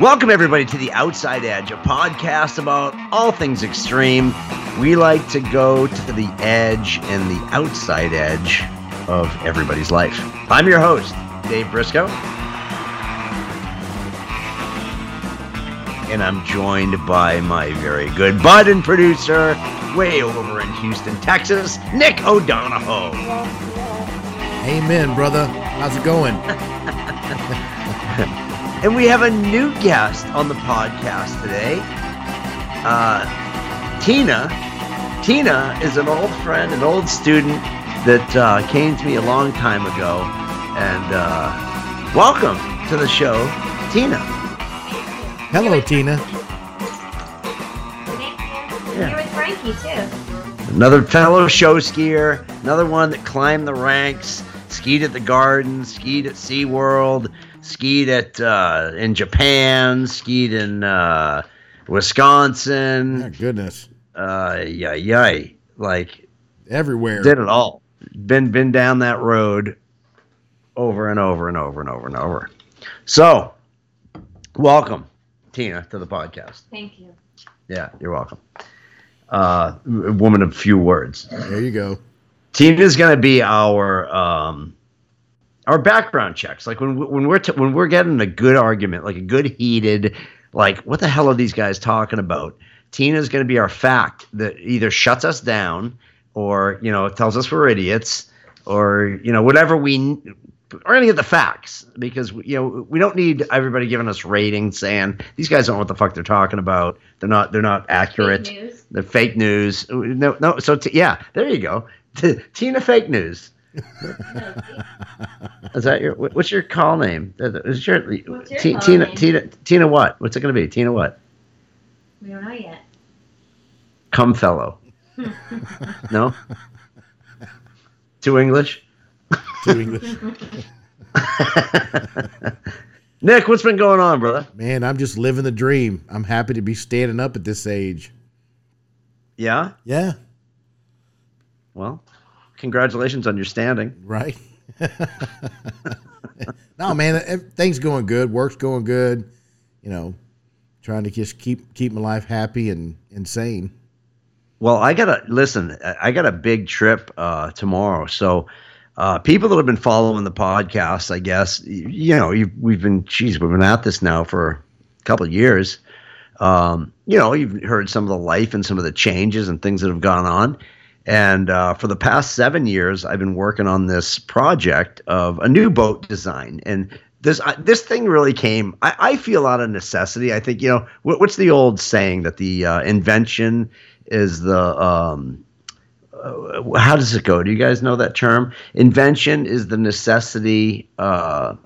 Welcome, everybody, to The Outside Edge, a podcast about all things extreme. We like to go to the edge and the outside edge of everybody's life. I'm your host, Dave Briscoe. And I'm joined by my very good bud and producer, way over in Houston, Texas, Nick O'Donohoe. Amen, brother. How's it going? And we have a new guest on the podcast today. Uh, Tina. Tina is an old friend, an old student that uh, came to me a long time ago. And uh, welcome to the show, Tina. Hello, Tina. Yeah. You're with Frankie too. Another fellow show skier, another one that climbed the ranks, skied at the Garden, skied at SeaWorld, skied at uh, in Japan, skied in uh, Wisconsin. Oh, goodness. Uh, yeah, yay! Like Everywhere. did it all. Been been down that road over and over and over and over and over. So, welcome, Tina, to the podcast. Thank you. Yeah, you're welcome. Uh, woman of few words. There you go. Tina's gonna be our um, our background checks. Like when when we're t- when we're getting a good argument, like a good heated, like what the hell are these guys talking about? Tina's gonna be our fact that either shuts us down or you know tells us we're idiots or you know whatever we we're gonna get the facts because you know we don't need everybody giving us ratings saying these guys don't know what the fuck they're talking about. They're not they're not accurate. Fake news. They're fake news. Uh, no, no. So t- yeah, there you go. T- Tina fake news. Is that your what's your call name? Uh, Is your, What's your Ti- call Tina name? Tina Tina what? What's it going to be? Tina what? We don't know yet. Come fellow. no. Too English. To English. Nick, what's been going on, brother? Man, I'm just living the dream. I'm happy to be standing up at this age. Yeah. Yeah, Well, congratulations on your standing. right? no, man, things going good. Work's going good. You know, trying to just keep keep my life happy and insane. Well, I gotta listen. I- got a big trip uh, tomorrow, so uh, people that have been following the podcast, I guess, y- you know, you've, we've been, geez, we've been at this now for a couple of years. Um, you know, you've heard some of the life and some of the changes and things that have gone on. And uh, for the past seven years, I've been working on this project of a new boat design. And this I this thing really came. I, I feel out of necessity. I think you know what, what's the old saying that the uh, invention is the um, uh, how does it go? Do you guys know that term? Invention is the necessity. Uh,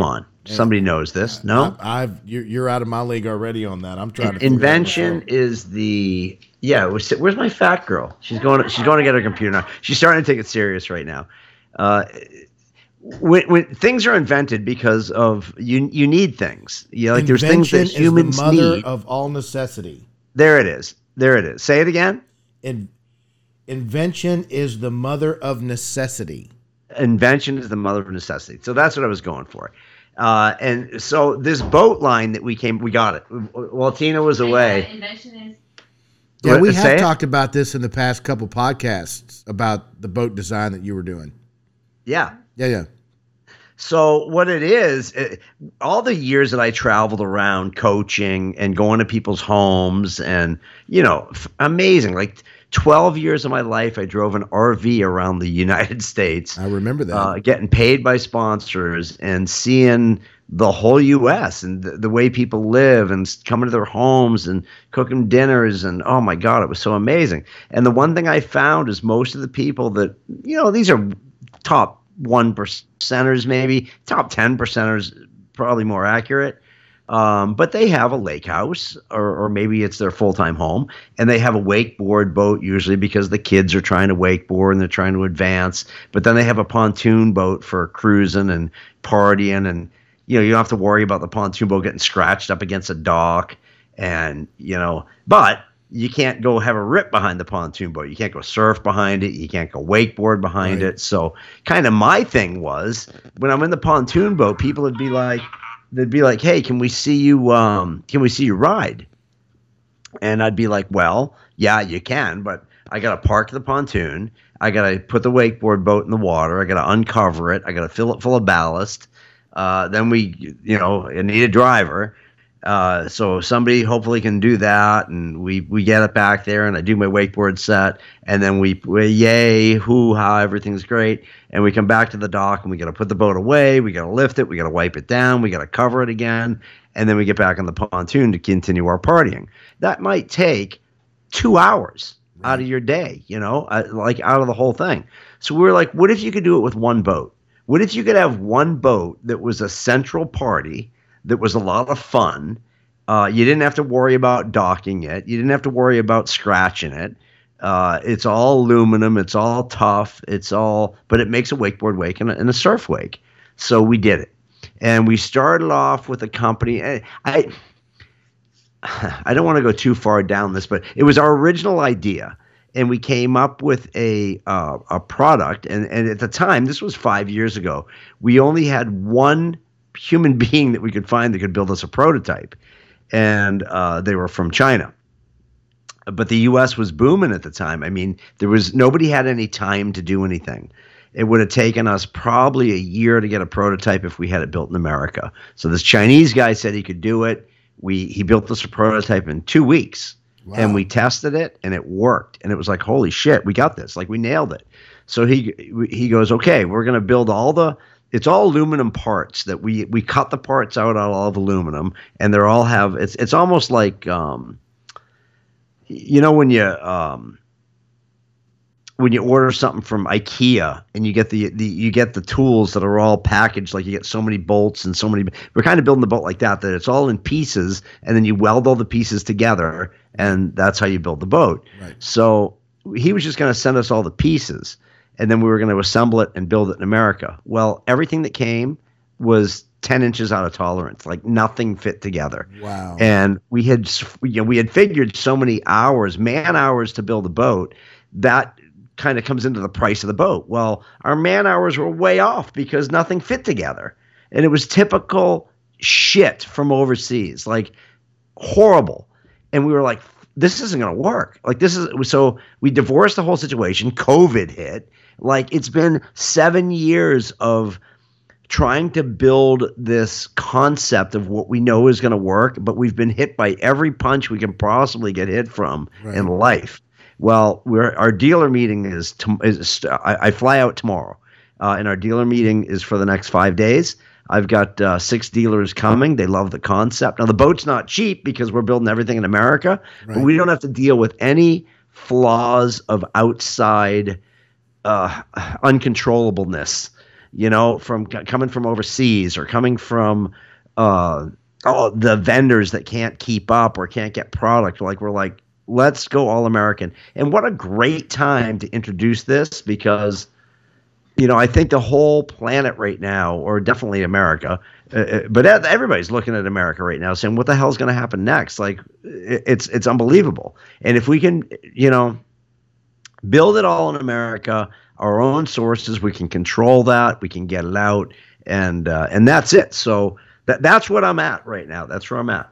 come on, somebody knows this. No, I, I've you're, you're out of my league already on that. I'm trying to. invention is the yeah. was- Where's my fat girl? She's going. She's going to get her computer now. She's starting to take it serious right now. Uh, when, when things are invented because of you, you need things. You know, like there's things that Invention is the humans mother need. of all necessity. there it is. There it is. Say it again. In, invention is the mother of necessity. invention is the mother of necessity. So that's what I was going for. Uh, and so this boat line that we came, we got it. While Tina was away. Invention is Yeah, we have talked about this in the past couple podcasts about the boat design that you were doing. Yeah. Yeah, yeah. So what it is, it, all the years that I traveled around coaching and going to people's homes, and you know, f- amazing. Like twelve years of my life, I drove an RV around the United States. I remember that. uh, getting paid by sponsors and seeing the whole U.S. and the, the way people live and coming to their homes and cooking dinners and oh my God, it was so amazing. And the one thing I found is most of the people that you know these are top one percenters, maybe top ten percenters, probably more accurate. Um, but they have a lake house, or, or maybe it's their full time home, and they have a wakeboard boat usually because the kids are trying to wakeboard and they're trying to advance. But then they have a pontoon boat for cruising and partying, and you know you don't have to worry about the pontoon boat getting scratched up against a dock, and you know. But you can't go have a rip behind the pontoon boat. You can't go surf behind it. You can't go wakeboard behind Right. it. So kind of my thing was when I'm in the pontoon boat, people would be like, they'd be like, "Hey, can we see you? Um, can we see you ride?" And I'd be like, "Well, yeah, you can, but I got to park the pontoon. I got to put the wakeboard boat in the water. I got to uncover it. I got to fill it full of ballast. Uh, then we, you know, I need a driver. Uh, so somebody hopefully can do that, and we we get it back there, and I do my wakeboard set, and then we, we yay, hoo ha, everything's great, and we come back to the dock, and we got to put the boat away, we got to lift it, we got to wipe it down, we got to cover it again, and then we get back on the pontoon to continue our partying. That might take two hours out of your day, you know, uh, like out of the whole thing. So we were like, what if you could do it with one boat? What if you could have one boat that was a central party that was a lot of fun? Uh, you didn't have to worry about docking it. You didn't have to worry about scratching it. Uh, it's all aluminum. It's all tough. It's all, but it makes a wakeboard wake and a, and a surf wake. So we did it, and we started off with a company. I, I I don't want to go too far down this, but it was our original idea, and we came up with a uh, a product. And and at the time, this was five years ago, we only had one human being that we could find that could build us a prototype, and uh, they were from China. But the U.S. was booming at the time. I mean, there was nobody had any time to do anything. It would have taken us probably a year to get a prototype if we had it built in America. So this Chinese guy said he could do it. We he built us a prototype in two weeks, Wow. and we tested it, and it worked. And it was like, holy shit, we got this! Like we nailed it. So he he goes, okay, we're gonna build all the. It's all aluminum parts that we we cut the parts out out of aluminum, and they're all have. It's it's almost like um, you know when you um when you order something from IKEA and you get the, the you get the tools that are all packaged like you get so many bolts and so many we're kind of building the boat like that that it's all in pieces and then you weld all the pieces together and that's how you build the boat. Right. So he was just going to send us all the pieces and then we were going to assemble it and build it in America. Well, everything that came was 10 inches out of tolerance. Like nothing fit together Wow. and we had you know we had figured so many hours man hours to build a boat that kind of comes into the price of the boat well our man hours were way off because nothing fit together and it was typical shit from overseas like horrible and we were like this isn't going to work like this is so we divorced the whole situation covid hit like it's been 7 years of trying to build this concept of what we know is going to work, but we've been hit by every punch we can possibly get hit from Right. in life. Well, we're, our dealer meeting is, tom is I, I fly out tomorrow, uh, and our dealer meeting is for the next five days. I've got uh, six dealers coming. They love the concept. Now the boat's not cheap because we're building everything in America, Right. but we don't have to deal with any flaws of outside uh, uncontrollableness you know, from c- coming from overseas or coming from uh, the vendors that can't keep up or can't get product. Like we're like, let's go all American. And what a great time to introduce this because, you know, I think the whole planet right now, or definitely America, uh, uh, but everybody's looking at America right now, saying, "What the hell's going to happen next?" Like, it's it's unbelievable. And if we can, you know, build it all in America, our own sources. We can control that. We can get it out, and uh, and that's it. So that that's what I'm at right now. That's where I'm at.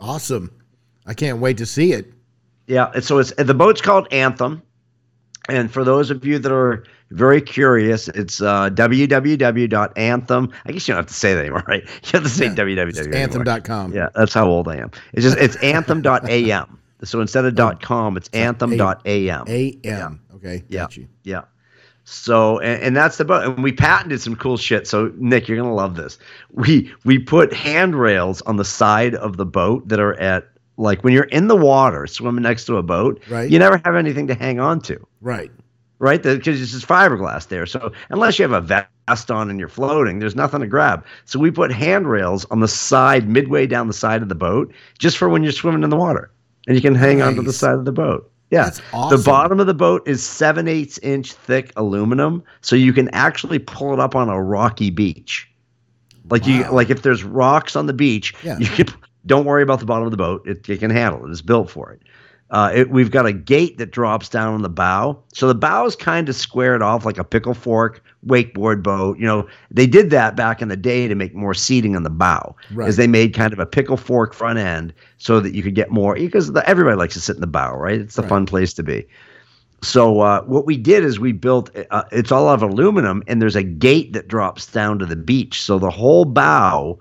awesome. I can't wait to see it. Yeah. And so it's the boat's called Anthem, and for those of you that are very curious, it's uh, www.anthem. I guess you don't have to say that anymore, right? You have to say Yeah. www. Anthem.com. Yeah, that's how old I am. It's just it's anthem.am. So instead of oh. dot .com, it's anthem.am. AM. Okay. Yeah. Got you. Yeah. So and, and that's the boat. And we patented some cool shit. So Nick, you're gonna love this. We we put handrails on the side of the boat that are at like when you're in the water swimming next to a boat, Right. you never have anything to hang on to. Right. Right? Because it's just fiberglass there. So unless you have a vest on and you're floating, there's nothing to grab. So we put handrails on the side, midway down the side of the boat, just for when you're swimming in the water. And you can hang onto the side of the boat. Yeah. That's awesome. The bottom of the boat is seven eighths inch thick aluminum, so you can actually pull it up on a rocky beach. Like you, like if there's rocks on the beach, Yeah. you can. Don't worry about the bottom of the boat; it, it can handle it. It's built for it. Uh, it, we've got a gate that drops down on the bow. So the bow is kind of squared off like a pickle fork wakeboard boat. You know, they did that back in the day to make more seating on the bow, Right. as they made kind of a pickle fork front end so that you could get more because the, everybody likes to sit in the bow, right? It's the Right. fun place to be. So uh, what we did is we built. Uh, it's all out of aluminum, and there's a gate that drops down to the beach. So the whole bow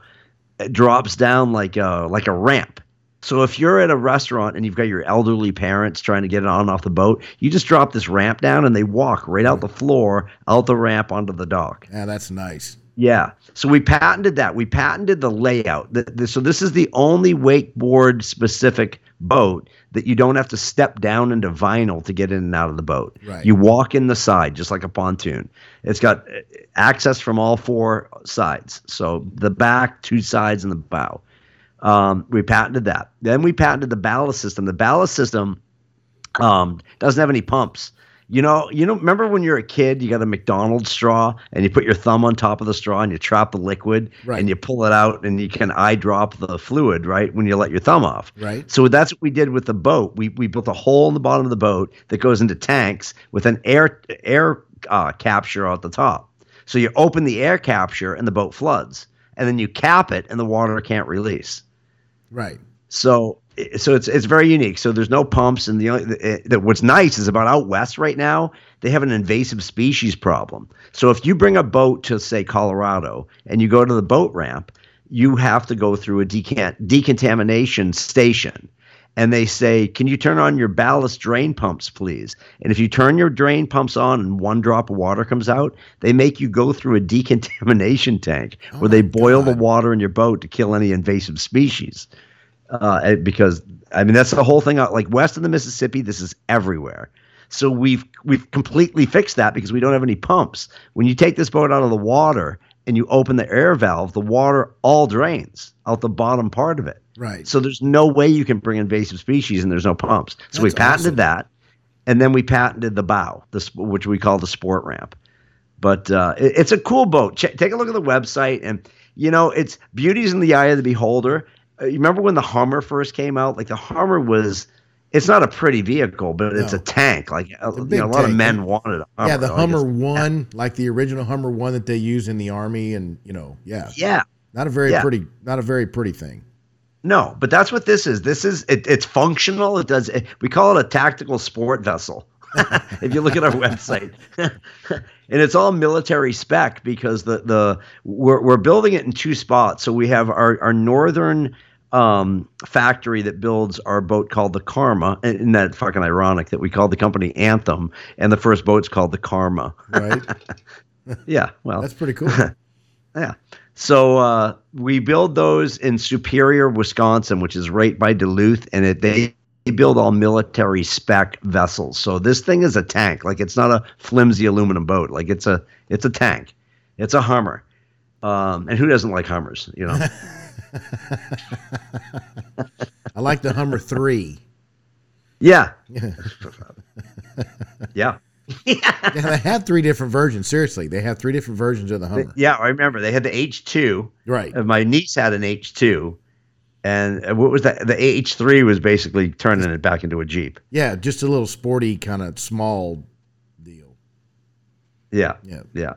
uh, drops down like a like a ramp. So if you're at a restaurant and you've got your elderly parents trying to get on and off the boat, you just drop this ramp down, and they walk right out the floor, out the ramp onto the dock. Yeah, that's nice. Yeah. So we patented that. We patented the layout. The, the, so this is the only wakeboard specific boat that you don't have to step down into vinyl to get in and out of the boat. Right. You walk in the side just like a pontoon. It's got uh, access from all four sides. So the back, two sides, and the bow. Um, we patented that. Then we patented the ballast system. The ballast system um, doesn't have any pumps. You know, you know. Remember when you're a kid, you got a McDonald's straw, and you put your thumb on top of the straw, and you trap the liquid, Right. and you pull it out, and you can eye drop the fluid, right? When you let your thumb off, Right. So that's what we did with the boat. We we built a hole in the bottom of the boat that goes into tanks with an air air uh, capture at the top. So you open the air capture, and the boat floods, and then you cap it, and the water can't release. Right. So so it's it's very unique. So there's no pumps, and the only that what's nice is about out west right now they have an invasive species problem. So if you bring a boat to say Colorado and you go to the boat ramp, you have to go through a decant decontamination station. And they say, "Can you turn on your ballast drain pumps, please?" And if you turn your drain pumps on and one drop of water comes out, they make you go through a decontamination tank Oh where they boil the water in your boat to kill any invasive species uh, because I mean that's the whole thing. Like west of the Mississippi, this is everywhere. So we've we've completely fixed that because we don't have any pumps. When you take this boat out of the water and you open the air valve, the water all drains out the bottom part of it. Right. So there's no way you can bring invasive species and there's no pumps. So we patented awesome. that, and then we patented the bow, the which we call the sport ramp. But uh, it- it's a cool boat. Check, take a look at the website, and you know it's beauty's in the eye of the beholder. Uh, you remember when the Hummer first came out? Like the Hummer was, it's not a pretty vehicle, but it's a tank. Like a you know, a lot of men wanted a Hummer. yeah, the Hummer it's- One, like the original Hummer One that they use in the army, and you know, yeah, Yeah, not a very Yeah. pretty, not a very pretty thing. No, but that's what this is. This is it, it's functional. It does. It, we call it a tactical sport vessel. if you look at our website, and it's all military spec because the the we're we're building it in two spots. So we have our our northern um, factory that builds our boat called the Karma. And isn't that fucking ironic that we called the company Anthem and the first boat's called the Karma? Right? Yeah, well, That's pretty cool. yeah. So uh, we build those in Superior, Wisconsin, which is right by Duluth, and it, they, they build all military spec vessels. So this thing is a tank. Like it's not a flimsy aluminum boat. Like it's a it's a tank. It's a Hummer. Um, and who doesn't like Hummers? You know. I like the Hummer Three. yeah. Yeah. Yeah. Yeah, they have three different versions. Seriously, they have three different versions of the Hummer. Yeah. I remember they had the H two. Right. My niece had an H two. And uh, what was that? The H three was basically turning it back into a Jeep. Yeah, just a little sporty kind of small deal. Yeah. Yeah. Yeah.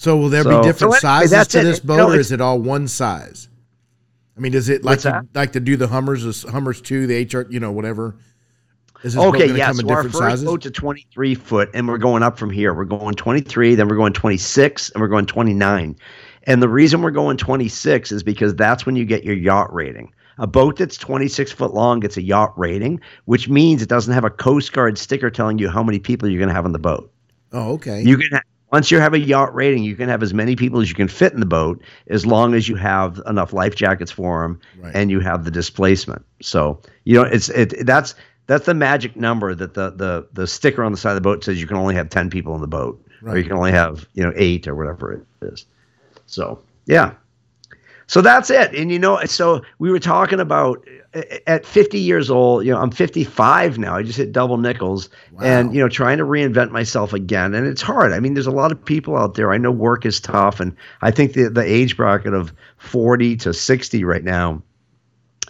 So will there So- be different so sizes that's to it. this You boat, know, or is it all one size? I mean, does it like to, like to do the Hummers, the Hummers two, the HR, you know, whatever? Is this boat Okay, gonna yeah. come in So our first sizes? boat's a 23 foot, and we're going up from here. We're going 23, then we're going 26, and we're going 29. And the reason we're going 26 is because that's when you get your yacht rating. A boat that's 26 foot long gets a yacht rating, which means it doesn't have a Coast Guard sticker telling you how many people you're going to have on the boat. Oh, okay. You can ha- once you have a yacht rating, you can have as many people as you can fit in the boat, as long as you have enough life jackets for them Right. and you have the displacement. So you know it's it that's that's the magic number that the the the sticker on the side of the boat says you can only have ten people in the boat, or you can only have you know eight or whatever it is. So yeah. So that's it. And you know, so we were talking about at 50 years old, you know, I'm 55 now. I just hit double nickels and, you know, trying to reinvent myself again. And it's hard. I mean, there's a lot of people out there. I know work is tough. And I think the, the age bracket of 40 to 60 right now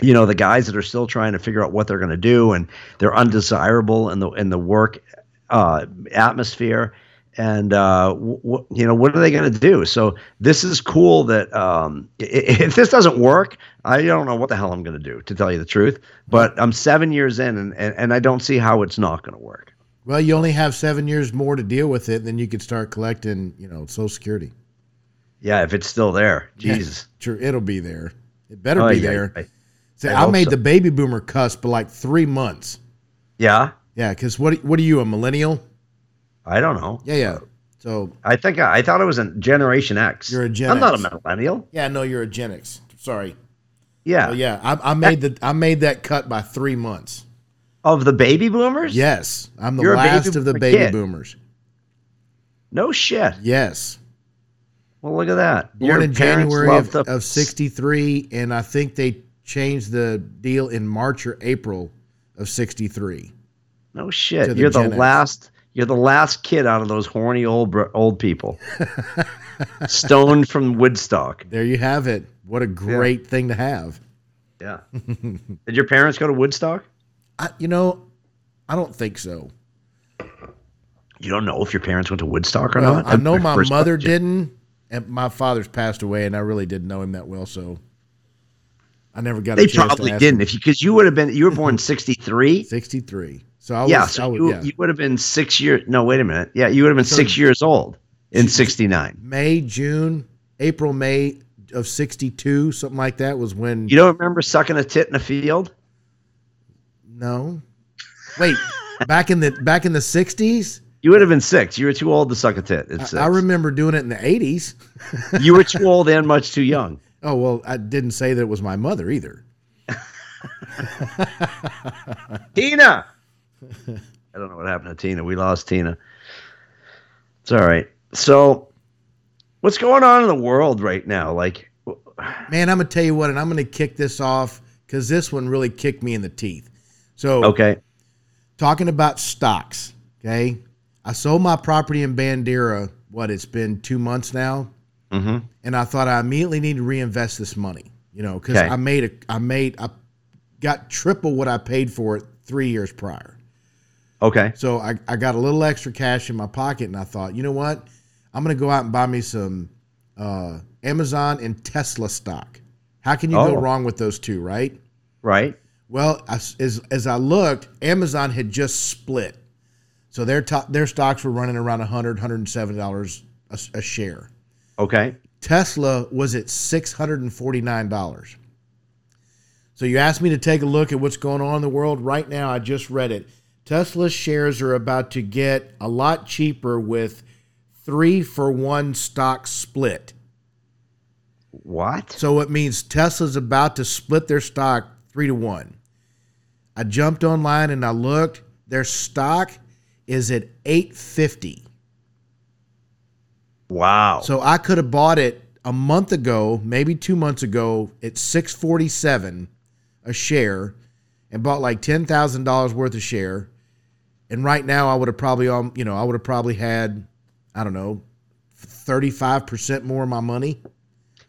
you know the guys that are still trying to figure out what they're going to do and they're undesirable in the in the work uh, atmosphere and uh, w- you know what are they going to do so this is cool that um, if this doesn't work i don't know what the hell i'm going to do to tell you the truth but i'm seven years in and, and, and i don't see how it's not going to work Well, you only have seven years more to deal with it, and then you could start collecting, you know, Social Security. yeah if it's still there jesus Sure, it'll be there. It better Oh, be yeah, there. I- See, I I, made so. the baby boomer cusp for like three months. yeah Yeah, because what what are you a millennial? I don't know Yeah, yeah. So i think i, I thought it was a generation x You're a Gen i'm not a millennial yeah, no, you're a Gen X. Sorry. yeah Oh, yeah, I, I made the I made that cut by three months. of the baby boomers Yes, I'm the You're last of the baby kid. boomers. no shit Yes, Well, look at that. born Your in January of, to- of '63, and I think they changed the deal in March or April of '63. No shit. You're the X. last. You're the last kid out of those horny old old people. Stoned from Woodstock. There you have it. What a great thing to have. Yeah. Did your parents go to Woodstock? I, you know, I don't think so. You don't know if your parents went to Woodstock or Well, not. I know my mother question. didn't, and my father's passed away, and I really didn't know him that well, so I never got. They a chance probably didn't. him. If you because you would have been you were born sixty three. Sixty-three. So I was. Yeah, I so was, you, yeah. you would have been six years. No, wait a minute. Yeah, you would have been six years old in sixty nine. May, June, April, May of '62, something like that was when. You don't remember sucking a tit in a field? no, wait, back in the back in the '60s, You would have been six. You were too old to suck a tit. I, I remember doing it in the '80s. you were too old and much too young. Oh well, I didn't say that it was my mother either. Tina. I don't know what happened to Tina. We lost Tina. It's all right. So, what's going on in the world right now? Like, Man, I'm gonna tell you what, and I'm gonna kick this off because this one really kicked me in the teeth. So, okay, talking about stocks, okay, I sold my property in Bandera. What it's been two months now, mm-hmm. and I thought I immediately need to reinvest this money. You know, because Okay. I made a, I made, I got triple what I paid for it three years prior. Okay, So I, I got a little extra cash in my pocket, and I thought, you know what? I'm going to go out and buy me some uh, Amazon and Tesla stock. How can you Oh. go wrong with those two, right? right, Well, as, as, as I looked, Amazon had just split. So their top, their stocks were running around 100 $107 a, a share. okay, Tesla was at $649. So you asked me to take a look at what's going on in the world right now. I just read it. Tesla shares are about to get a lot cheaper with three for one stock split. what? So it means Tesla's about to split their stock three to one. I jumped online and I looked. Their stock is at 850. Wow. So I could have bought it a month ago, maybe two months ago, at six forty seven a share, and bought like ten thousand dollars worth of share. And right now, I would have probably, um, you know, I would have probably had, I don't know, thirty five percent more of my money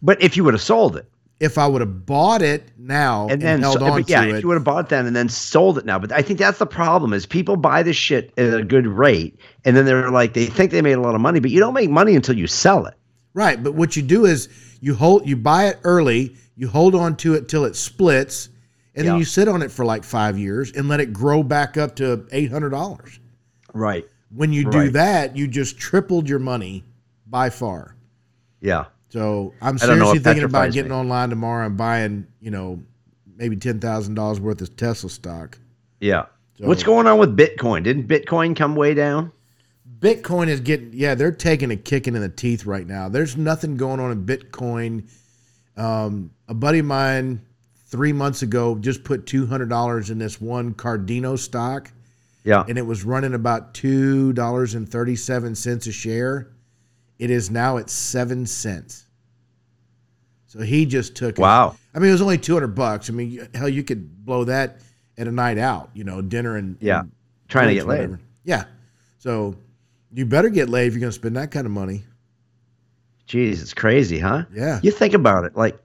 but if you would have sold it, if I would have bought it now and, and then held so- on yeah, to if it. you would have bought then and then sold it now. But I think that's the problem is people buy this shit at a good rate, and then they're like they think they made a lot of money, but you don't make money until you sell it. Right, but what you do is you hold you buy it early, you hold on to it till it splits, and then Yeah. you sit on it for like 5 years and let it grow back up to $800. Right. When you do Right. that, you just tripled your money by far. Yeah. So, I'm I don't know seriously thinking about getting me. online tomorrow and buying, you know, maybe $10,000 worth of Tesla stock. Yeah. So- What's going on with Bitcoin? Didn't Bitcoin come way down? Bitcoin is getting yeah, they're taking a kicking in the teeth right now. There's nothing going on in Bitcoin. Um, a buddy of mine three months ago just put two hundred dollars in this one Cardano stock, Yeah. and it was running about two dollars and thirty seven cents a share. It is now at seven cents. So he just took it. Wow. I mean, it was only two hundred bucks. I mean, hell, you could blow that at a night out. You know, dinner and Yeah. and Trying to get laid. Yeah. So you better get laid if you're going to spend that kind of money. Jeez, it's crazy, huh? Yeah. You think about it, like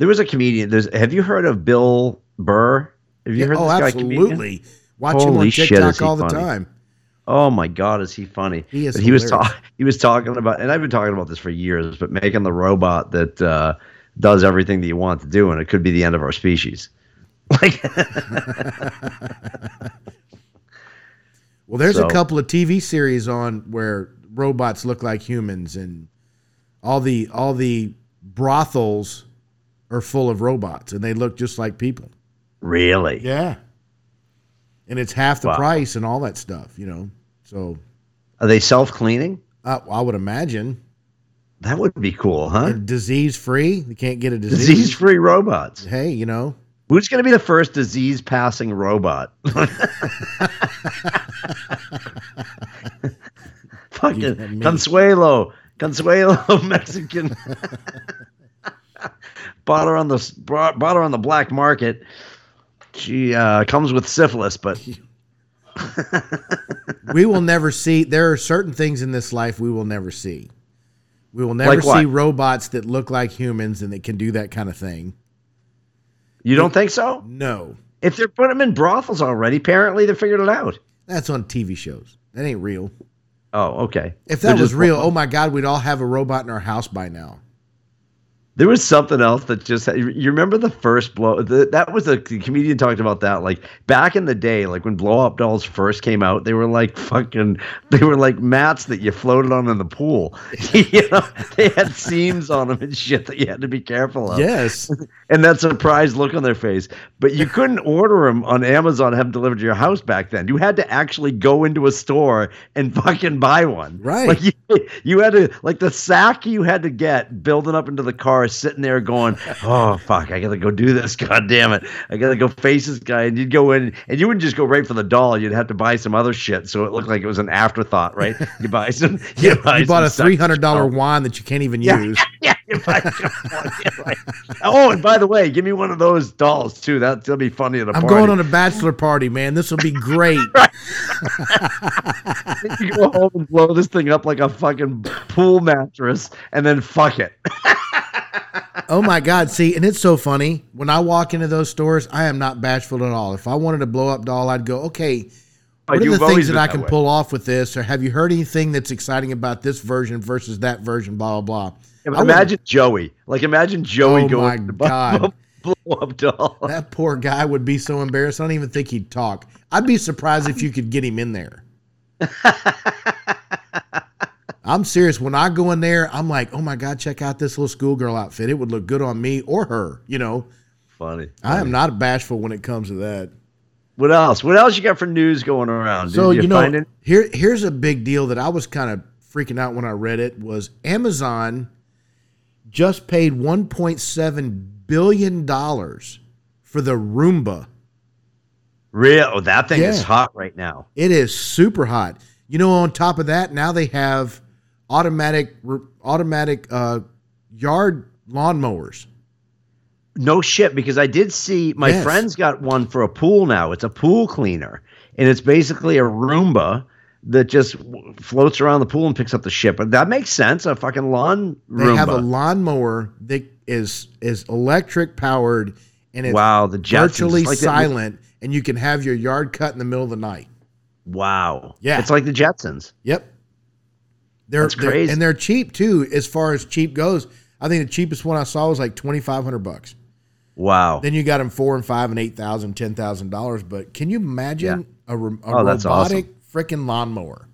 There was a comedian. There's. Have you heard of Bill Burr? Have you Yeah, heard oh, this guy? absolutely. Watch him Holy on shit, TikTok all the time. Oh my God, is he funny? He is But he was talking. He was talking about, and I've been talking about this for years. But making the robot that uh, does everything that you want to do, and it could be the end of our species. Like, Well, there's So- a couple of TV series on where robots look like humans, and all the all the brothels are full of robots, and they look just like people. really? Yeah, and it's half the Wow. price and all that stuff, you know. So Are they self cleaning? uh, I would imagine That would be cool, huh? disease free. You can't get a disease. Disease free robots. Hey, you know, Who's going to be the first disease passing robot? Fucking Consuelo, Consuelo, Mexican. Bought her on the bought bought her on the black market. She uh, comes with syphilis, but we will never see. There are certain things in this life we will never see. We will never Like see robots that look like humans and that can do that kind of thing. you don't think so? No, If they're putting them in brothels already, apparently they figured it out. that's on TV shows. That ain't real. Oh, okay. If They're that was real, oh my God, we'd all have a robot in our house by now. There was something else that just you remember the first blow the, that was a comedian talked about that like back in the day like when blow up dolls first came out they were like fucking they were like mats that you floated on in the pool. You know they had seams on them and shit that you had to be careful of. Yes. and that surprised look on their face. But you couldn't order them on Amazon have them delivered to your house back then. You had to actually go into a store and fucking buy one. Right. like you, you had to like the sack you had to get building up into the car sitting there going oh fuck i gotta go do this god damn it i gotta go face this guy and you'd go in and you wouldn't just go right for the doll you'd have to buy some other shit so it looked like it was an afterthought right you buy some you, buy You bought a three hundred dollar wine that you can't even Yeah. use. yeah, some- yeah, oh and by the way give me one of those dolls too that, that'll be funny at a I'm party going on a bachelor party, man. This will be great. you go home and blow this thing up like a fucking pool mattress and then fuck it Oh my God. See, and it's so funny. When I walk into those stores, I am not bashful at all. If I wanted a blow up doll, I'd go, okay, what are the things that I can way. pull off with this? Or have you heard anything that's exciting about this version versus that version? Blah, blah, blah. Yeah, but I wouldn't- imagine Joey. Like imagine Joey Oh going my to God. blow up doll. That poor guy would be so embarrassed. I don't even think he'd talk. I'd be surprised if you could get him in there. I'm serious. When I go in there, I'm like, oh my God, check out this little schoolgirl outfit. It would look good on me or her. You know, Funny. I am not bashful when it comes to that. What else? What else you got for news going around? So Did you, know, here here's a big deal that I was kind of freaking out when I read it was Amazon just paid 1.7 billion dollars for the Roomba. Real? Oh, that thing is hot right now. It is super hot. You know, on top of that, now they have automatic automatic uh, yard lawnmowers. No shit, because I did see my Yes. friend's got one for a pool now. It's a pool cleaner, and it's basically a Roomba that just floats around the pool and picks up the shit. But that makes sense. A fucking lawn They Roomba. have a lawnmower that is is electric powered and it's wow, the Jetsons. virtually Like silent, and you can have your yard cut in the middle of the night. wow. Yeah. It's like the Jetsons. Yep. They're, That's they're- and they're cheap too. As far as cheap goes, I think the cheapest one I saw was like twenty five hundred bucks. Wow. Then you got them four and five and eight thousand, ten thousand dollars. But can you imagine a, a Oh, robotic freaking lawnmower?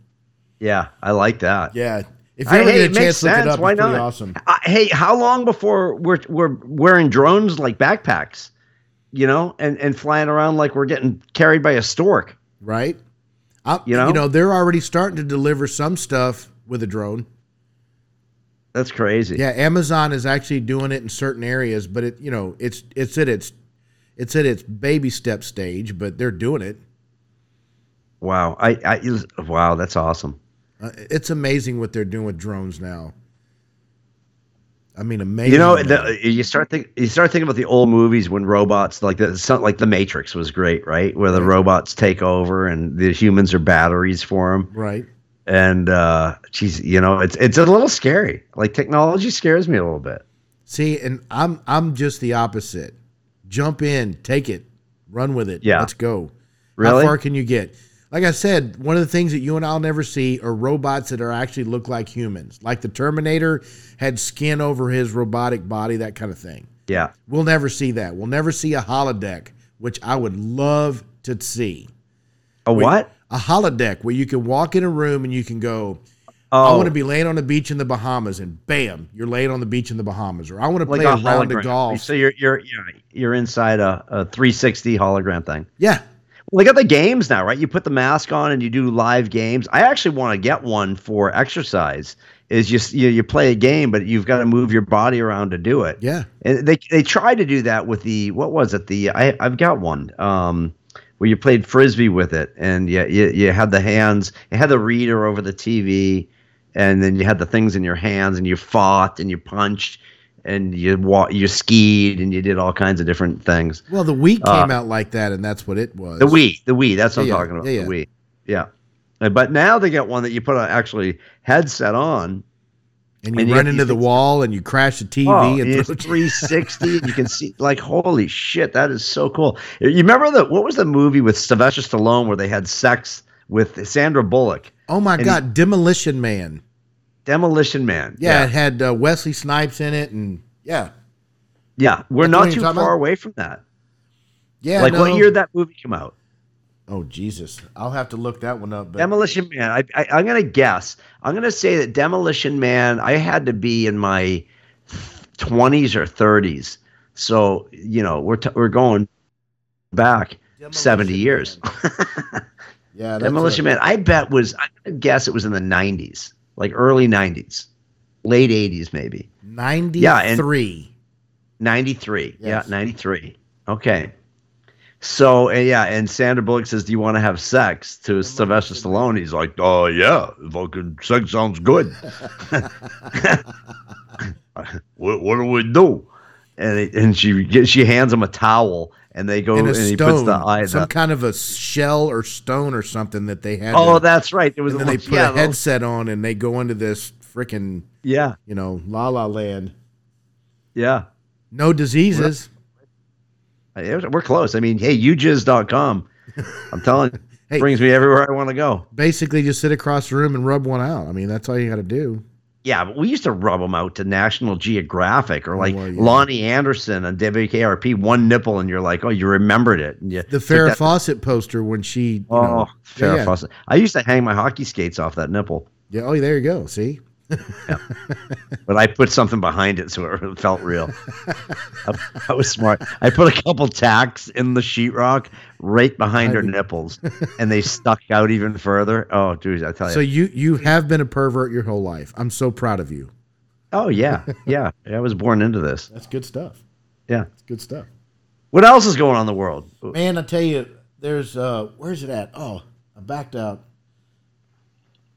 yeah, I like that. Yeah. If you ever hey, get a chance to look sense. it up, Why it's pretty not? awesome. Uh, hey, how long before we're we're wearing drones like backpacks, you know, and and flying around like we're getting carried by a stork? Right? I, You know? you know, they're already starting to deliver some stuff with a drone. That's crazy. Yeah, Amazon is actually doing it in certain areas, but it you know it's it's at its it's at its baby step stage, but they're doing it. Wow. I I wow. That's awesome. Uh, it's amazing what they're doing with drones now. I mean, amazing. You know, the, you start think you start thinking about the old movies when robots like the some, like the Matrix was great, right? Where the robots take over and the humans are batteries for them. right? And uh, geez, you know, it's it's a little scary. Like technology scares me a little bit. See, and I'm I'm just the opposite. Jump in, take it, run with it. Yeah. let's go. Really? How far can you get? Like I said, one of the things that you and I'll never see are robots that are actually look like humans. Like the Terminator had skin over his robotic body, that kind of thing. Yeah. We'll never see that. We'll never see a holodeck, which I would love to see. A what? A holodeck where you can walk in a room and you can go, Oh, I want to be laying on the beach in the Bahamas, and bam, you're laying on the beach in the Bahamas. Or I want to like play a a round of golf. So you're you're you're, you're inside a, a 360 hologram thing. Yeah. Well, they got the games now, right? You put the mask on and you do live games. I actually want to get one for exercise. Is just you, you play a game, but you've got to move your body around to do it. Yeah. And they they tried to do that with the what was it? The I I've got one. Um where you played frisbee with it and you, you you had the hands, you had the reader over the TV and then you had the things in your hands and you fought and you punched and you wa- you skied and you did all kinds of different things. Well, the Wii Uh, came out like that, and that's what it was. The Wii, the Wii, that's what Yeah, I'm talking about. yeah, The Wii. Yeah. Uh, But now they got one that you put an actually headset on And you and run got into these the wall and you crash the TV Oh, and it's throw 360. you can see, like, holy shit, that is so cool. You remember the what was the movie with Sylvester Stallone where they had sex with Sandra Bullock, Oh my And God, Demolition Man. Demolition Man? Yeah, it had uh, Wesley Snipes in it, and yeah, yeah. We're That's not too far about? away from that. yeah. like, what no. year did that movie come out? Oh Jesus, I'll have to look that one up. But Demolition Man. I, I, I'm gonna guess. I'm gonna say that Demolition Man. I had to be in my 20s or 30s. So you know, we're t- we're going back 70 years. yeah, that's Demolition a- Man. I bet was. I'm gonna guess it was in the 90s, like early 90s, late 80s maybe. Yeah, and- 93. 93. Yes. Yeah, 93. Okay. So uh, yeah, and Sandra Bullock says, "Do you want to have sex?" To Sylvester Stallone, he's like, "Oh yeah, fucking sex sounds good." what, what do we do? And it, and she gets, she hands him a towel, and they go and and, he puts the eye. some the- kind of a shell or stone or something that they had. oh, to- that's right. There was and a then they put yeah, a headset on and they go into this freaking, yeah, you know, la la land. yeah. No diseases. We're close. I mean, hey, ujizz.com. I'm telling you, Hey. brings me everywhere I want to go. Basically, just sit across the room and rub one out. I mean, that's all you got to do. Yeah, but we used to rub them out to National Geographic or like well, yeah. Loni Anderson on WKRP, one nipple, and you're like, oh, you remembered it. You The Farrah that- Fawcett poster when she, you Oh, know, Farrah yeah, yeah. Fawcett. I used to hang my hockey skates off that nipple, Yeah. Oh, there you go. See, but I put something behind it so it felt real. I, I was smart. I put a couple tacks in the sheetrock right behind her mean- nipples, and they stuck out even further. Oh, dude, I tell you. so you you have been a pervert your whole life. I'm so proud of you. oh yeah, yeah. I was born into this. That's good stuff. Yeah. It's good stuff. What else is going on in the world? Man, I tell you, there's uh where's it at? Oh, I backed out.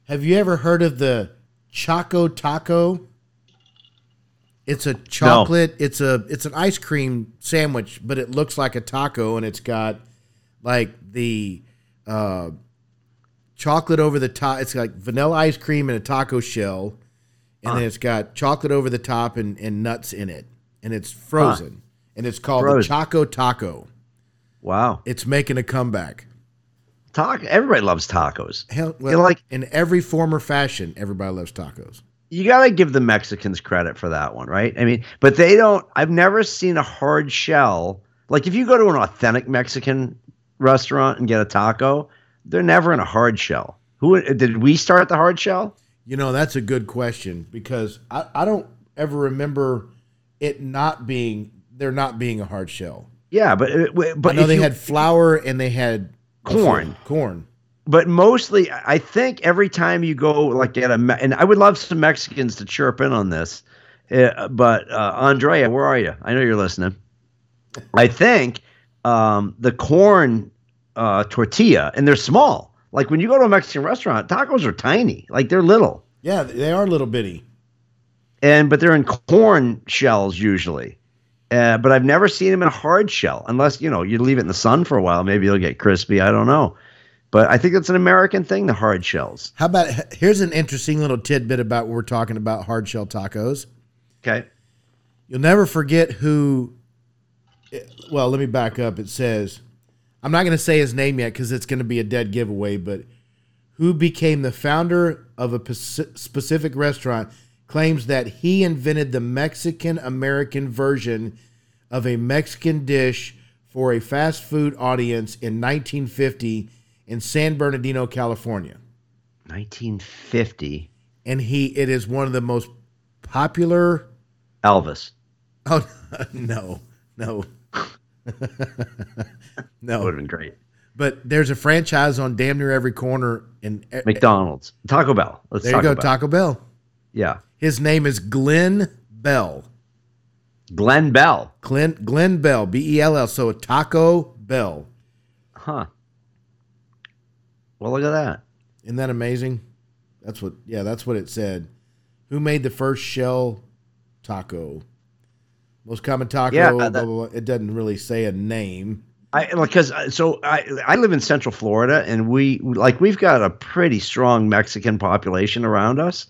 Have you ever heard of the Choco Taco? It's a chocolate, it's a it's an ice cream sandwich, but it looks like a taco and it's got like the uh chocolate over the top. It's like vanilla ice cream in a taco shell, and then it's got chocolate over the top and, and nuts in it. And it's frozen. And it's called the Choco Taco. Wow, It's making a comeback. Taco. Everybody loves tacos. Hell, You know, like in every form or fashion, everybody loves tacos. you gotta give the Mexicans credit for that one, right? I mean, but they don't. I've never seen a hard shell. Like if you go to an authentic Mexican restaurant and get a taco, they're never in a hard shell. Who did we start the hard shell? You know, that's a good question because I, I don't ever remember it not being there not being a hard shell. Yeah, but uh, but I know they you- had flour and they had Corn. Corn. but mostly I think every time you go like get a and I would love some Mexicans to chirp in on this. Uh, but uh, Andrea, where are you? I know you're listening. I think um, the corn uh, tortilla, and they're small. Like when you go to a Mexican restaurant, tacos are tiny, like they're little, Yeah, they are little bitty. and but they're in corn shells usually. Uh, but I've never seen them in a hard shell, unless you know you leave it in the sun for a while. Maybe it'll get crispy. I don't know. But I think it's an American thing, the hard shells. How about here's an interesting little tidbit about what we're talking about hard shell tacos. Okay. You'll never forget who. Well, let me back up. It says, I'm not going to say his name yet because it's going to be a dead giveaway, but who became the founder of a specific restaurant claims that he invented the Mexican American version of a Mexican dish for a fast food audience in 1950 in San Bernardino, California. 1950. And he it is one of the most popular Elvis. Oh no, no, That no. would have been great. But there's a franchise on damn near every corner in. McDonald's. Taco Bell. Let's there you go, Bell. Taco Bell. Yeah. His name is Glen Bell. Glen Bell. Glen Glen Bell, B E L L. So a Taco Bell. Huh. Well, look at that. Isn't that amazing? That's what. Yeah, that's what it said. Who made the first shell taco? Most common taco. Yeah, uh, blah, that- blah, blah. It doesn't really say a name. I because uh, so I I live in Central Florida and we like we've got a pretty strong Mexican population around us,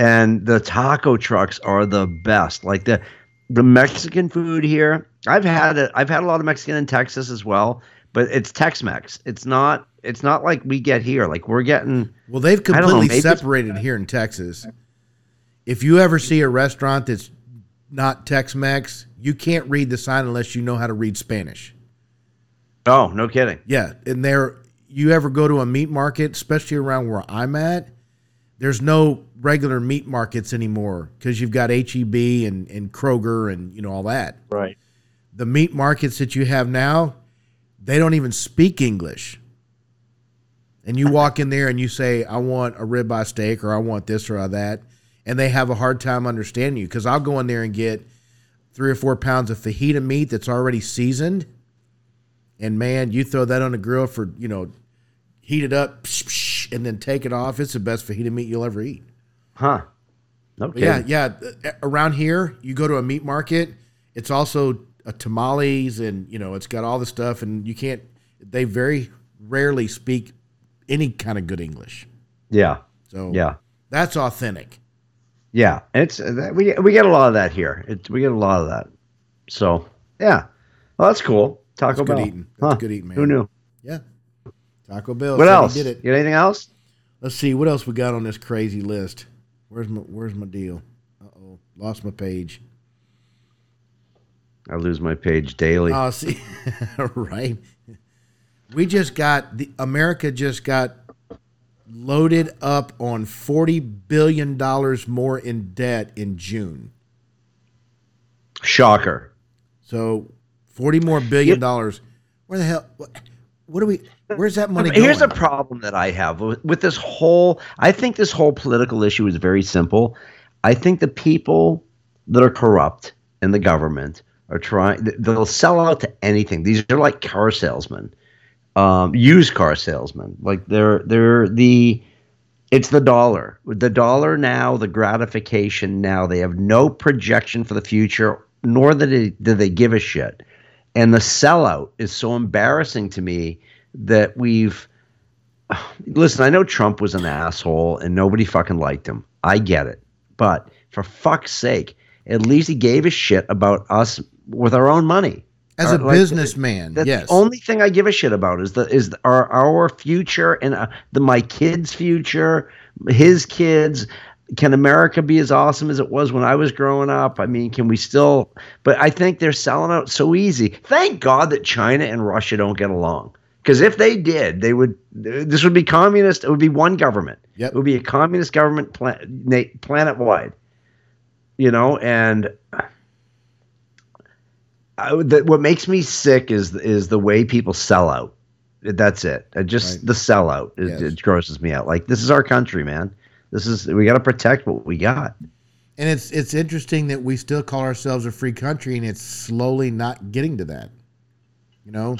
and the taco trucks are the best. Like the the Mexican food here, I've had it. I've had a lot of Mexican in Texas as well, but it's Tex-Mex. It's not. It's not like we get here. Like we're getting. Well, they've don't know, completely separated here in Texas. If you ever see a restaurant that's not Tex-Mex, you can't read the sign unless you know how to read Spanish. Oh, no kidding. Yeah, and there you ever go to a meat market, especially around where I'm at, there's no regular meat markets anymore because you've got HEB and, and Kroger and you know all that. Right. The meat markets that you have now, they don't even speak English. And you walk in there and you say, I want a ribeye steak or I want this or that. And they have a hard time understanding you because I'll go in there and get three or four pounds of fajita meat that's already seasoned. And man, you throw that on the grill for, you know, heat it up and then take it off. It's the best fajita meat you'll ever eat. Huh. Kidding. yeah, yeah. Around here, you go to a meat market. It's also a tamales, and you know, it's got all the stuff, and you can't. They very rarely speak any kind of good English. Yeah. So Yeah. that's authentic. Yeah, it's uh, we we get a lot of that here. It's we get a lot of that. So yeah, well that's cool. Taco That's good Bell. eating. That's good eating, man. Who knew? Yeah. Taco Bell. What else? Did it. You got anything else? Let's see what else we got on this crazy list. Where's my Where's my deal? Uh oh, lost my page. I lose my page daily. Oh, see, right. We just got the America just got loaded up on forty billion dollars more in debt in June. Shocker. So forty more billion dollars. Where the hell? What, what do we? Where's that money Here's going? a problem that I have with, with this whole. I think this whole political issue is very simple. I think the people that are corrupt in the government are trying. They'll sell out to anything. These are like car salesmen, um, used car salesmen. Like they're they're the. It's the dollar. The dollar now, the gratification now. They have no projection for the future, nor do they, do they give a shit. And the sellout is so embarrassing to me that we've listen, I know Trump was an asshole and nobody fucking liked him. I get it. But for fuck's sake, at least he gave a shit about us with our own money. As a like, businessman, That's yes. the only thing I give a shit about is the is our our future and uh, the my kids' future, his kids. Can America be as awesome as it was when I was growing up? I mean, can we still? But I think they're selling out so easy. Thank God that China and Russia don't get along. Because if they did, they would. This would be communist. It would be one government. Yep. It would be a communist government plan, planet wide. You know, and I, the, what makes me sick is is the way people sell out. That's it. Just Right. the sellout. It, Yes. it grosses me out. Like this is our country, man. This is we got to protect what we got. And it's it's interesting that we still call ourselves a free country, and it's slowly not getting to that. You know,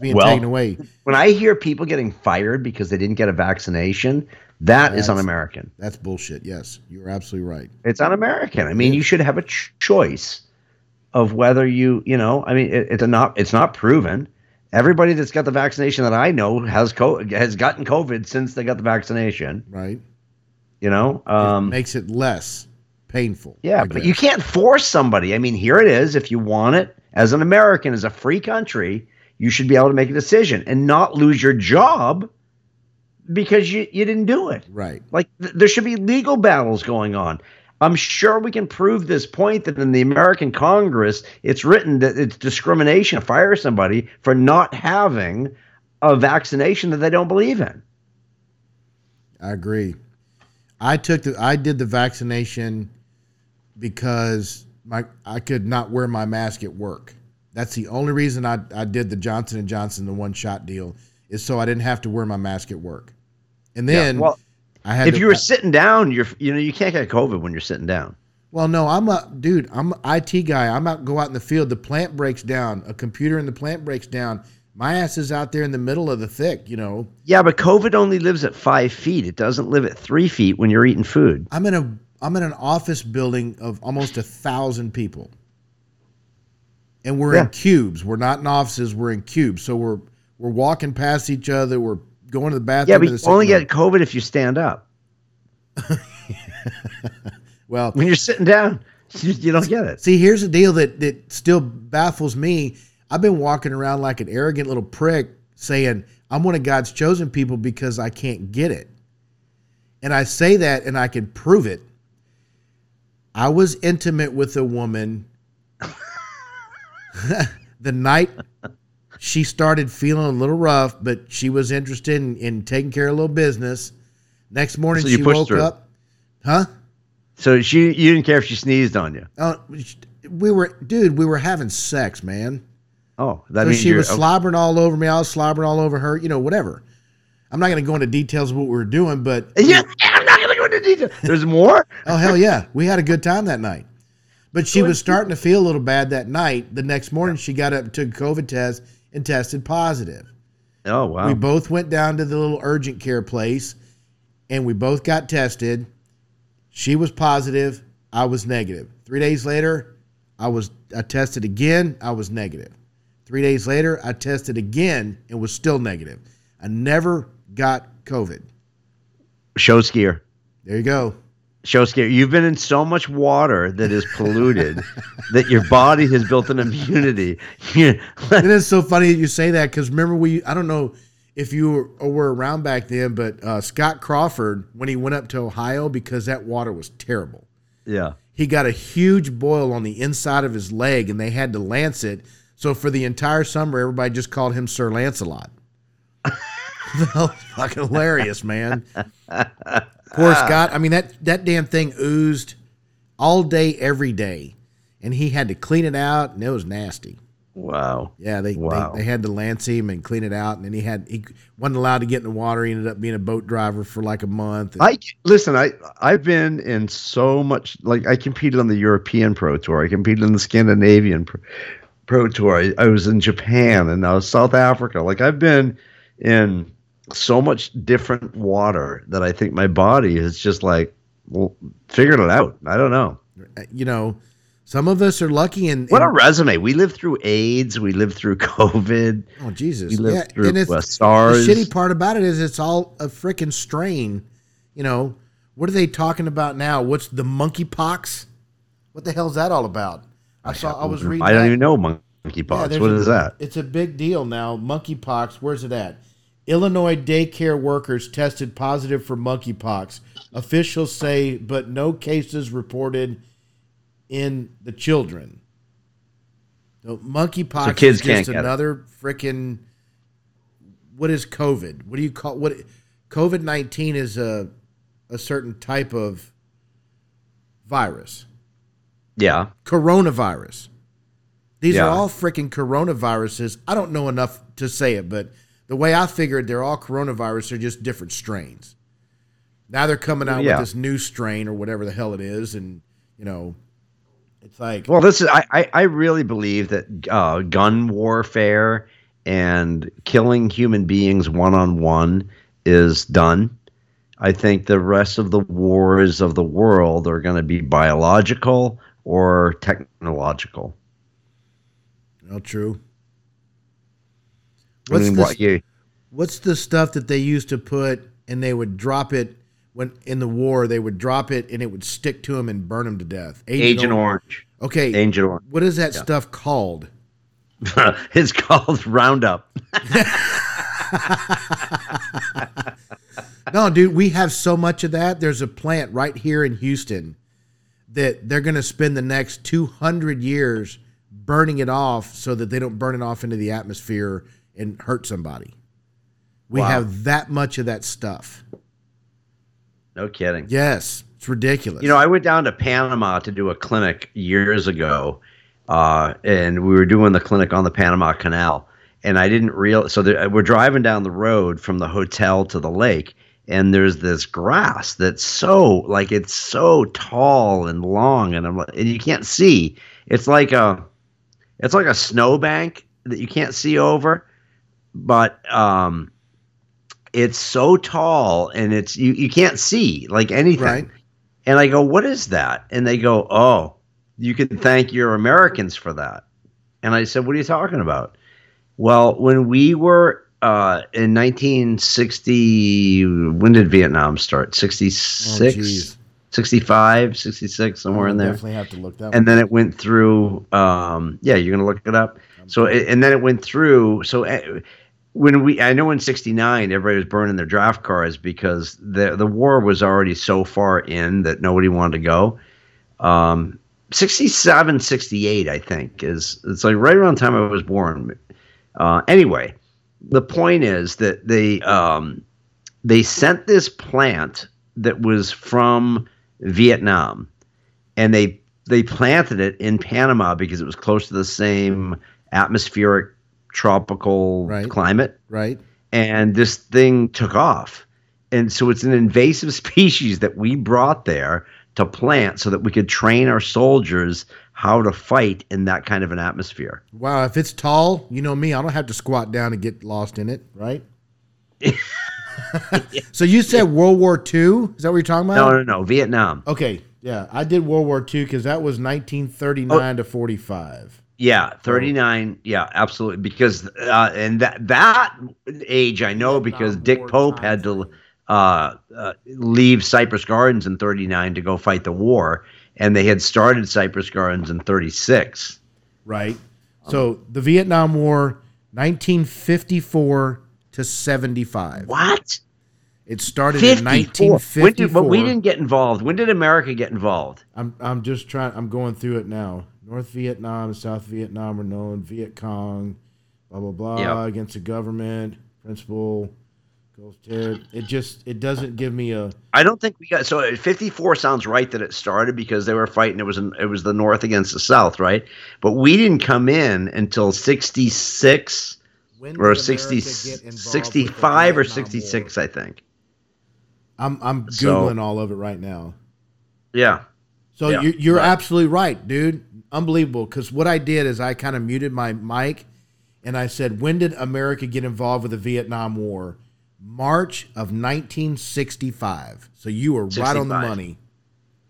being Well, taken away. When I hear people getting fired because they didn't get a vaccination, that is That's- un-American. That's bullshit. Yes, you're absolutely right. It's un-American. I mean, you should have a ch- choice of whether you, you know, I mean, it, it's a not it's not proven. Everybody that's got the vaccination that I know has co- has gotten COVID since they got the vaccination. Right. You know, um, makes it less painful. Yeah, I but guess. you can't force somebody. I mean, here it is. If you want it as an American, as a free country, you should be able to make a decision and not lose your job because you, you didn't do it. right. Like th- there should be legal battles going on. I'm sure we can prove this point that in the American Congress, it's written that it's discrimination to fire somebody for not having a vaccination that they don't believe in. I agree. I took the I did the vaccination because my I could not wear my mask at work. That's the only reason I, I did the Johnson and Johnson the one shot deal is so I didn't have to wear my mask at work. And then well, I had if to, you were sitting down, you're you know you can't get COVID when you're sitting down. Well, no, I'm a dude. I'm an IT guy. I'm out go out in the field. The plant breaks down. A computer in the plant breaks down. My ass is out there in the middle of the thick. You know, Yeah, but COVID only lives at five feet. It doesn't live at three feet when you're eating food. I'm in a I'm in an office building of almost a thousand people, and we're in cubes. We're not in offices. We're in cubes. So we're we're walking past each other. We're going to the bathroom. Yeah, but you only get COVID if you stand up. well. When you're sitting down, you, you don't get it. See, here's the deal that that still baffles me. I've been walking around like an arrogant little prick, saying I'm one of God's chosen people because I can't get it, and I say that, and I can prove it. I was intimate with a woman the night she started feeling a little rough, but she was interested in, in taking care of a little business. Next morning, So you she woke through. up. Huh? So she, you didn't care if she sneezed on you. Oh, we were, dude. We were having sex, man. Oh, that so means she was slobbering all over me. I was slobbering all over her. You know, whatever. I'm not going to go into details of what we were doing, but Yeah, I'm not gonna go into detail. There's more. oh hell yeah, we had a good time that night. But she was starting to feel a little bad that night. The next morning, she got up, took a COVID test, and tested positive. Oh wow. We both went down to the little urgent care place, and we both got tested. She was positive. I was negative. Three days later, I was I tested again. I was negative. Three days later, I tested again and was still negative. I never got COVID. Show skier. There you go. Show skier. You've been in so much water that is polluted that your body has built an immunity. It is so funny that you say that because remember we I don't know if you were, were around back then, but uh, Scott Crawford when he went up to Ohio because that water was terrible. yeah. he got a huge boil on the inside of his leg and they had to lance it. So for the entire summer, everybody just called him Sir Lancelot. that was fucking hilarious, man. Poor Scott. Ah. I mean that that damn thing oozed all day, every day, and he had to clean it out, and it was nasty. Wow. Yeah, they, Wow. they they had to lance him and clean it out, and then he had he wasn't allowed to get in the water. He ended up being a boat driver for like a month. I listen. I I've been in so much. Like I competed on the European Pro Tour. I competed in the Scandinavian Pro, Pro Tour. I, I was in Japan and I was South Africa. Like I've been in so much different water that I think my body is just like well, figured it out. I don't know. you know, some of us are lucky and, What a resume. We lived through AIDS. We lived through COVID. Oh Jesus! We lived yeah, through and it's, uh, SARS. The shitty part about it is it's all a freaking strain. You know, what are they talking about now? What's the monkeypox? What the hell's that all about? I saw. I was reading. I don't that. even know monkeypox. Yeah, what a- is that? It's a big deal now. Monkeypox. Where's it at? Illinois daycare workers tested positive for monkeypox. Officials say, but no cases reported in the children. So monkeypox So kids is just can't get it. another freaking. What is COVID? What do you call what? COVID nineteen is a a certain type of virus Yeah. coronavirus. These Yeah. are all freaking coronaviruses. I don't know enough to say it, but the way I figured they're all coronavirus, they're just different strains. Now they're coming out Yeah. with this new strain or whatever the hell it is, and you know, it's like Well, this is I, I, really believe that uh, gun warfare and killing human beings one on one is done. I think the rest of the wars of the world are going to be biological or technological. well, true. I What's mean, the, what you what's the stuff that they used to put and they would drop it when in the war they would drop it and it would stick to them and burn them to death. Agent Orange. Okay, Agent Orange. what is that stuff called? it's called Roundup. No, dude, we have so much of that. There's a plant right here in Houston that they're going to spend the next 200 years burning it off so that they don't burn it off into the atmosphere and hurt somebody. We Wow. have that much of that stuff. No kidding. Yes, it's ridiculous. You know, I went down to Panama to do a clinic years ago, uh, and we were doing the clinic on the Panama Canal, and I didn't real. So there, we're driving down the road from the hotel to the lake, and there's this grass that's so like it's so tall and long, and I'm like, and you can't see. It's like a, it's like a snowbank that you can't see over, but um, it's so tall and it's you you can't see like anything. Right. And I go, what is that? And they go, oh, you can thank your Americans for that. And I said, what are you talking about? Well, when we were uh, in 1960, when did Vietnam start? Oh, 66, geez. 65, 66, somewhere in there Definitely have to look that and then it went through um yeah you're gonna look it up so and then it went through so uh, when we i know in 69 everybody was burning their draft cards because the the war was already so far in that nobody wanted to go. Um 67 68 i think is it's like right around the time i was born. Uh anyway the point is that they um they sent this plant that was from vietnam and they they planted it in Panama because it was close to the same atmospheric tropical Right. climate right? and this thing took off and so it's an invasive species that we brought there to plant so that we could train our soldiers how to fight in that kind of an atmosphere Wow, if it's tall, you know me, I don't have to squat down and get lost in it, right? so you said World War II? Is that what you're talking about? no no no vietnam Okay, yeah, I did World War II because that was 1939 to 45. Yeah, 39. Yeah, absolutely. Because uh, and that that age I know because Dick Pope had to uh, uh, leave Cypress Gardens in 39 to go fight the war, and they had started Cypress Gardens in 36. Right. So the Vietnam War, 1954 to 75. What? It started in 54. 1954. When did, but we didn't get involved. When did America get involved? I'm I'm just trying. I'm going through it now. North Vietnam and South Vietnam are known. Viet Cong, blah blah blah, Yeah. against the government. Principal goes to it. Just it doesn't give me a I don't think we got so uh, 54 sounds right that it started because they were fighting it was in, it was the north against the south, right? But we didn't come in until 66 or did 60, America get involved with the 65 or 66 War? I think. I'm I'm So- googling all of it right now. Yeah. So Yeah, you're, you're right. absolutely right, dude. Unbelievable. Because what I did is I kind of muted my mic, and I said, "When did America get involved with the Vietnam War?" March of 1965. So you were right on the money.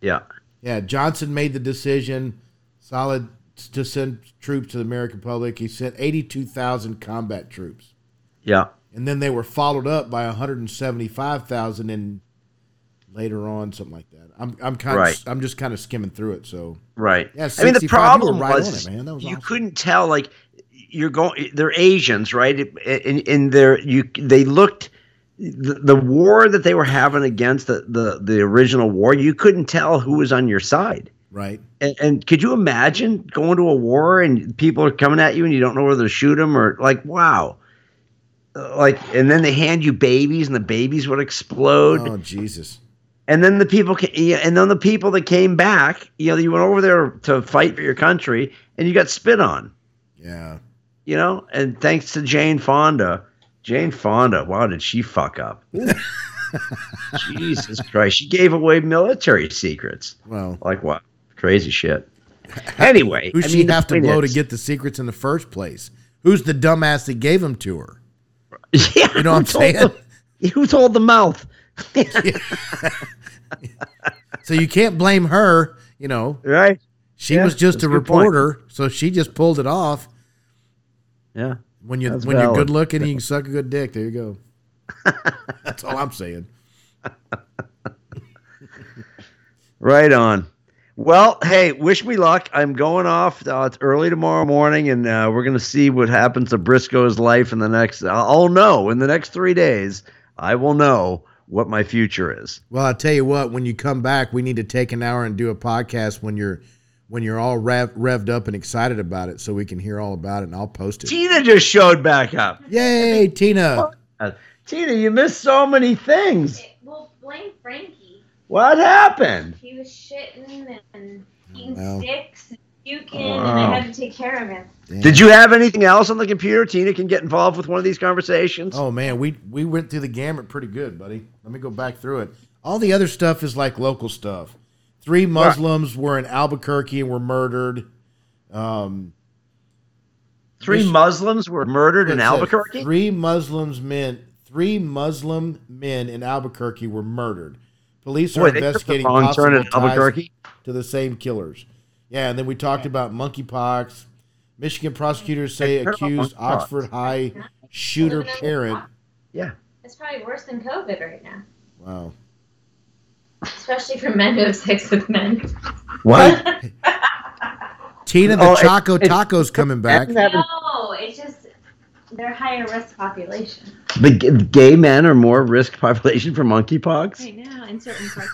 Yeah. Yeah, Johnson made the decision, solid to send troops to the American public. He sent 82,000 combat troops, Yeah. and then they were followed up by 175,000 in later on, something like that. I'm I'm kind Right. of I'm just kind of skimming through it. So Right. Yeah, I mean, the 65, you problem right was, it, man. That was you awesome. couldn't tell. Like, you're going. They're Asians, right? And in their you, they looked. The, the war that they were having against the, the the original war, you couldn't tell who was on your side. right. And, and could you imagine going to a war and people are coming at you and you don't know whether to shoot them or like, wow. Uh, Like, and then they hand you babies and the babies would explode. Oh Jesus. And then the people, ca- and then the people that came back, you know, you went over there to fight for your country, and you got spit on, Yeah. you know. And thanks to Jane Fonda, Jane Fonda, wow, did she fuck up? Jesus Christ, she gave away military secrets. Well, Like what? Crazy shit. Anyway, who she mean, have to blow to get the secrets in the first place? Who's the dumbass that gave them to her? Yeah, You know what I'm saying? the- who told the mouth? So you can't blame her. You know, Right? she Yeah, was just a good point. reporter, so she just pulled it off. Yeah. When you That's when you're good looking and you can suck a good dick, there you go. That's all I'm saying. right on. Well, hey, wish me luck. I'm going off. Uh, it's early tomorrow morning, and uh, we're going to see what happens to Briscoe's life in the next. I'll know in the next three days. I will know what my future is. Well, I'll tell you what. When you come back, we need to take an hour and do a podcast when you're when you're all rev, revved up and excited about it, so we can hear all about it, and I'll post it. Tina just showed back up. Yay, Tina! Uh, Tina, you missed so many things. Well, blame Frankie. What happened? He was shitting and eating Well. sticks and puking, and I had to take care of him. Damn. Did you have anything else on the computer? Tina can get involved with one of these conversations. Oh man, we we went through the gamut pretty good, buddy. Let me go back through it. All the other stuff is like local stuff. Three Muslims were in Albuquerque and were murdered. Um, Three Mich- Muslims were murdered in it Albuquerque. Three Muslims men, three Muslim men in Albuquerque were murdered. Police are Boy, they took the investigating wrong possible turn in ties Albuquerque. to the same killers. Yeah, and then we talked about monkeypox. Michigan prosecutors say Hey, accused monkeypox. Oxford High shooter parent. Yeah. It's probably worse than COVID right now, Wow. especially for men who have sex with men. What? Tina, the Oh, Choco it- Taco's coming back. no, it's just they're higher risk population. the g- gay men are more risk population for monkeypox. Right now, in certain parts.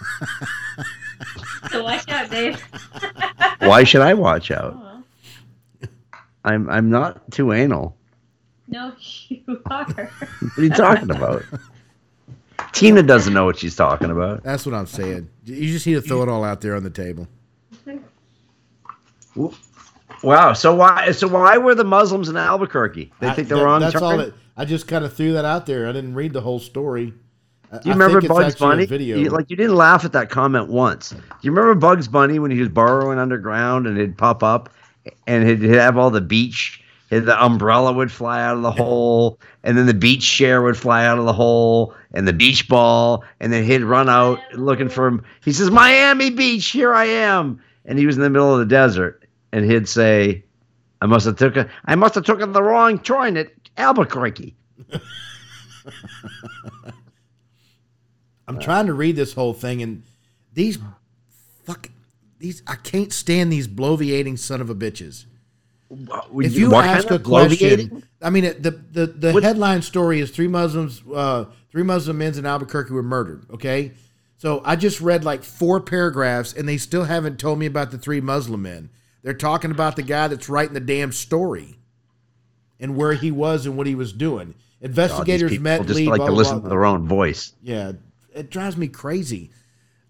so watch out, Dave. Why should I watch Oh, out? well. I'm I'm not too anal. No, you are. What are you talking about? Tina doesn't know what she's talking about. That's what I'm saying. You just need to throw it all out there on the table. Wow. So why so why were the Muslims in Albuquerque? They I- take the that- wrong That's turn. all. That, I just kind of threw that out there. I didn't read the whole story. Do you I remember Bugs Bunny? Video. You, like you didn't laugh at that comment once. Do you remember Bugs Bunny when he was burrowing underground and it'd pop up and he'd, he'd have all the beach, the umbrella would fly out of the hole, and then the beach chair would fly out of the hole, and the beach ball, and then he'd run out looking for him. He says, "Miami Beach, here I am," and he was in the middle of the desert, and he'd say, "I must have took a, I must have taken the wrong turn at Albuquerque." I'm trying to read this whole thing, and these fuck these. I can't stand these bloviating son of a bitches. If you ask kind a of bloviating? question, I mean the the the What- headline story is three Muslims, uh, three Muslim men in Albuquerque were murdered. Okay, so I just read like four paragraphs, and they still haven't told me about the three Muslim men. They're talking about the guy that's writing the damn story, and where he was and what he was doing. Investigators met just Lee. like blah, to blah, listen blah. to their own voice. Yeah, it drives me crazy.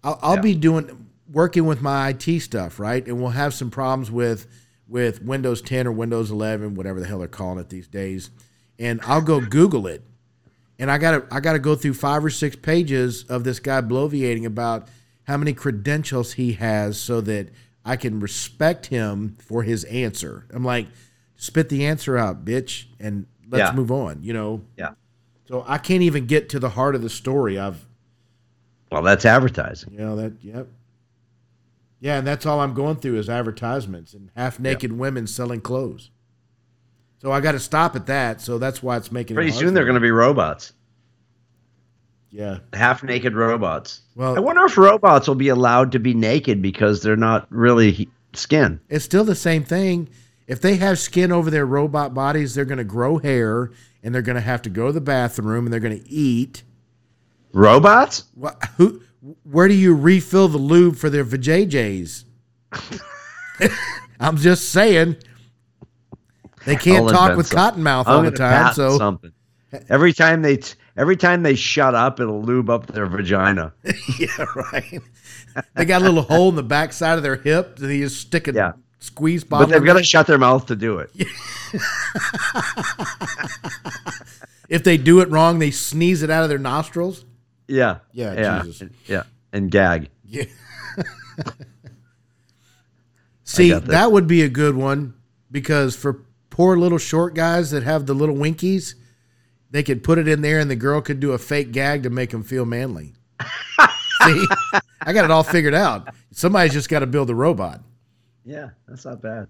I'll, I'll Yeah. be doing working with my IT stuff, right? And we'll have some problems with with Windows 10 or Windows 11, whatever the hell they're calling it these days. And I'll go Google it, and I gotta I gotta go through five or six pages of this guy bloviating about how many credentials he has, so that I can respect him for his answer. I'm like, spit the answer out, bitch, and let's Yeah. move on. You know. Yeah. So I can't even get to the heart of the story. I've Well, that's advertising. you know that. Yep. Yeah, and that's all I'm going through is advertisements and half naked women selling clothes. So I got to stop at that. So that's why it's making. Pretty it hard soon they're going to be robots, Yeah. half naked robots. Well, I wonder if robots will be allowed to be naked because they're not really skin. it's still the same thing. If they have skin over their robot bodies, they're going to grow hair and they're going to have to go to the bathroom and they're going to eat. Robots? What? Who? Where do you refill the lube for their vajayjays? I'm just saying. They can't I'll talk with something. Cottonmouth I'm all the time. So something. Every time they t- every time they shut up, it'll lube up their vagina. yeah, right. They got a little hole in the back side of their hip that you just stick a Yeah. squeeze But they've got to shut their mouth to do it. if they do it wrong, they sneeze it out of their nostrils. Yeah. Yeah, Yeah. Jesus. Yeah. And gag. Yeah. See, that. that would be a good one because for poor little short guys that have the little winkies, they could put it in there and the girl could do a fake gag to make them feel manly. See, I got it all figured out. Somebody's just got to build a robot. Yeah, that's not bad.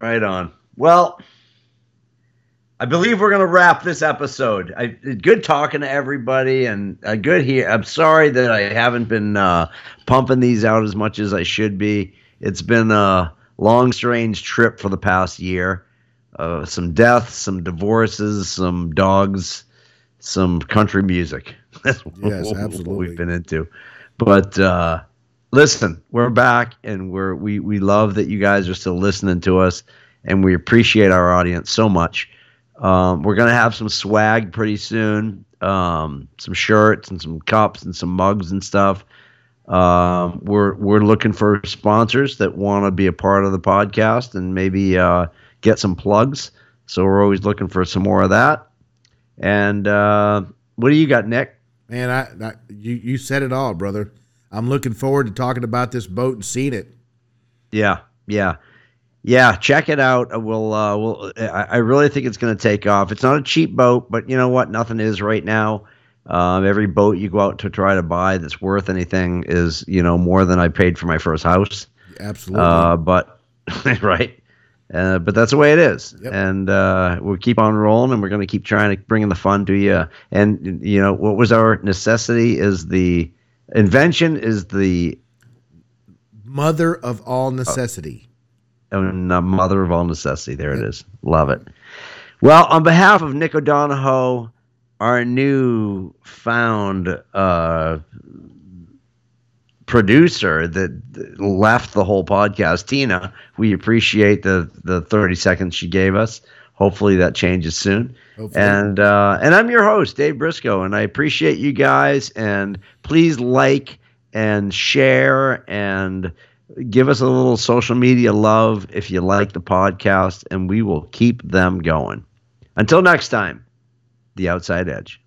Right on. Well, I believe we're going to wrap this episode. I, good talking to everybody, and uh, good here. I'm sorry that I haven't been uh, pumping these out as much as I should be. It's been a long, strange trip for the past year. Uh, some deaths, some divorces, some dogs, some country music. That's Yes, what absolutely. we've been into. But uh, listen, we're back, and we're we we love that you guys are still listening to us, and we appreciate our audience so much. Um, we're gonna have some swag pretty soon, um, some shirts and some cups and some mugs and stuff. Um, we're we're looking for sponsors that want to be a part of the podcast and maybe uh, get some plugs. So we're always looking for some more of that. And uh, what do you got, Nick? Man, I, I you you said it all, brother. I'm looking forward to talking about this boat and seeing it. Yeah, yeah, yeah. Check it out. Uh, We'll, uh, we'll. I, I really think it's going to take off. It's not a cheap boat, but you know what? Nothing is right now. Um, every boat you go out to try to buy that's worth anything is, you know, more than I paid for my first house. Absolutely. Uh, but right, uh, but that's the way it is, Yep. and uh, we'll keep on rolling, and we're going to keep trying to bring in the fun to you. And you know, what was our necessity is the invention is the Mother of all necessity. And the mother of all necessity. There it is. Love it. Well, on behalf of Nick O'Donohoe, our new found uh, producer that left the whole podcast, Tina, we appreciate the the 30 seconds she gave us. Hopefully that changes soon. Hopefully. And uh, and I'm your host, Dave Briscoe, and I appreciate you guys. And please like and share and give us a little social media love if you like the podcast, and we will keep them going. Until next time, the outside edge.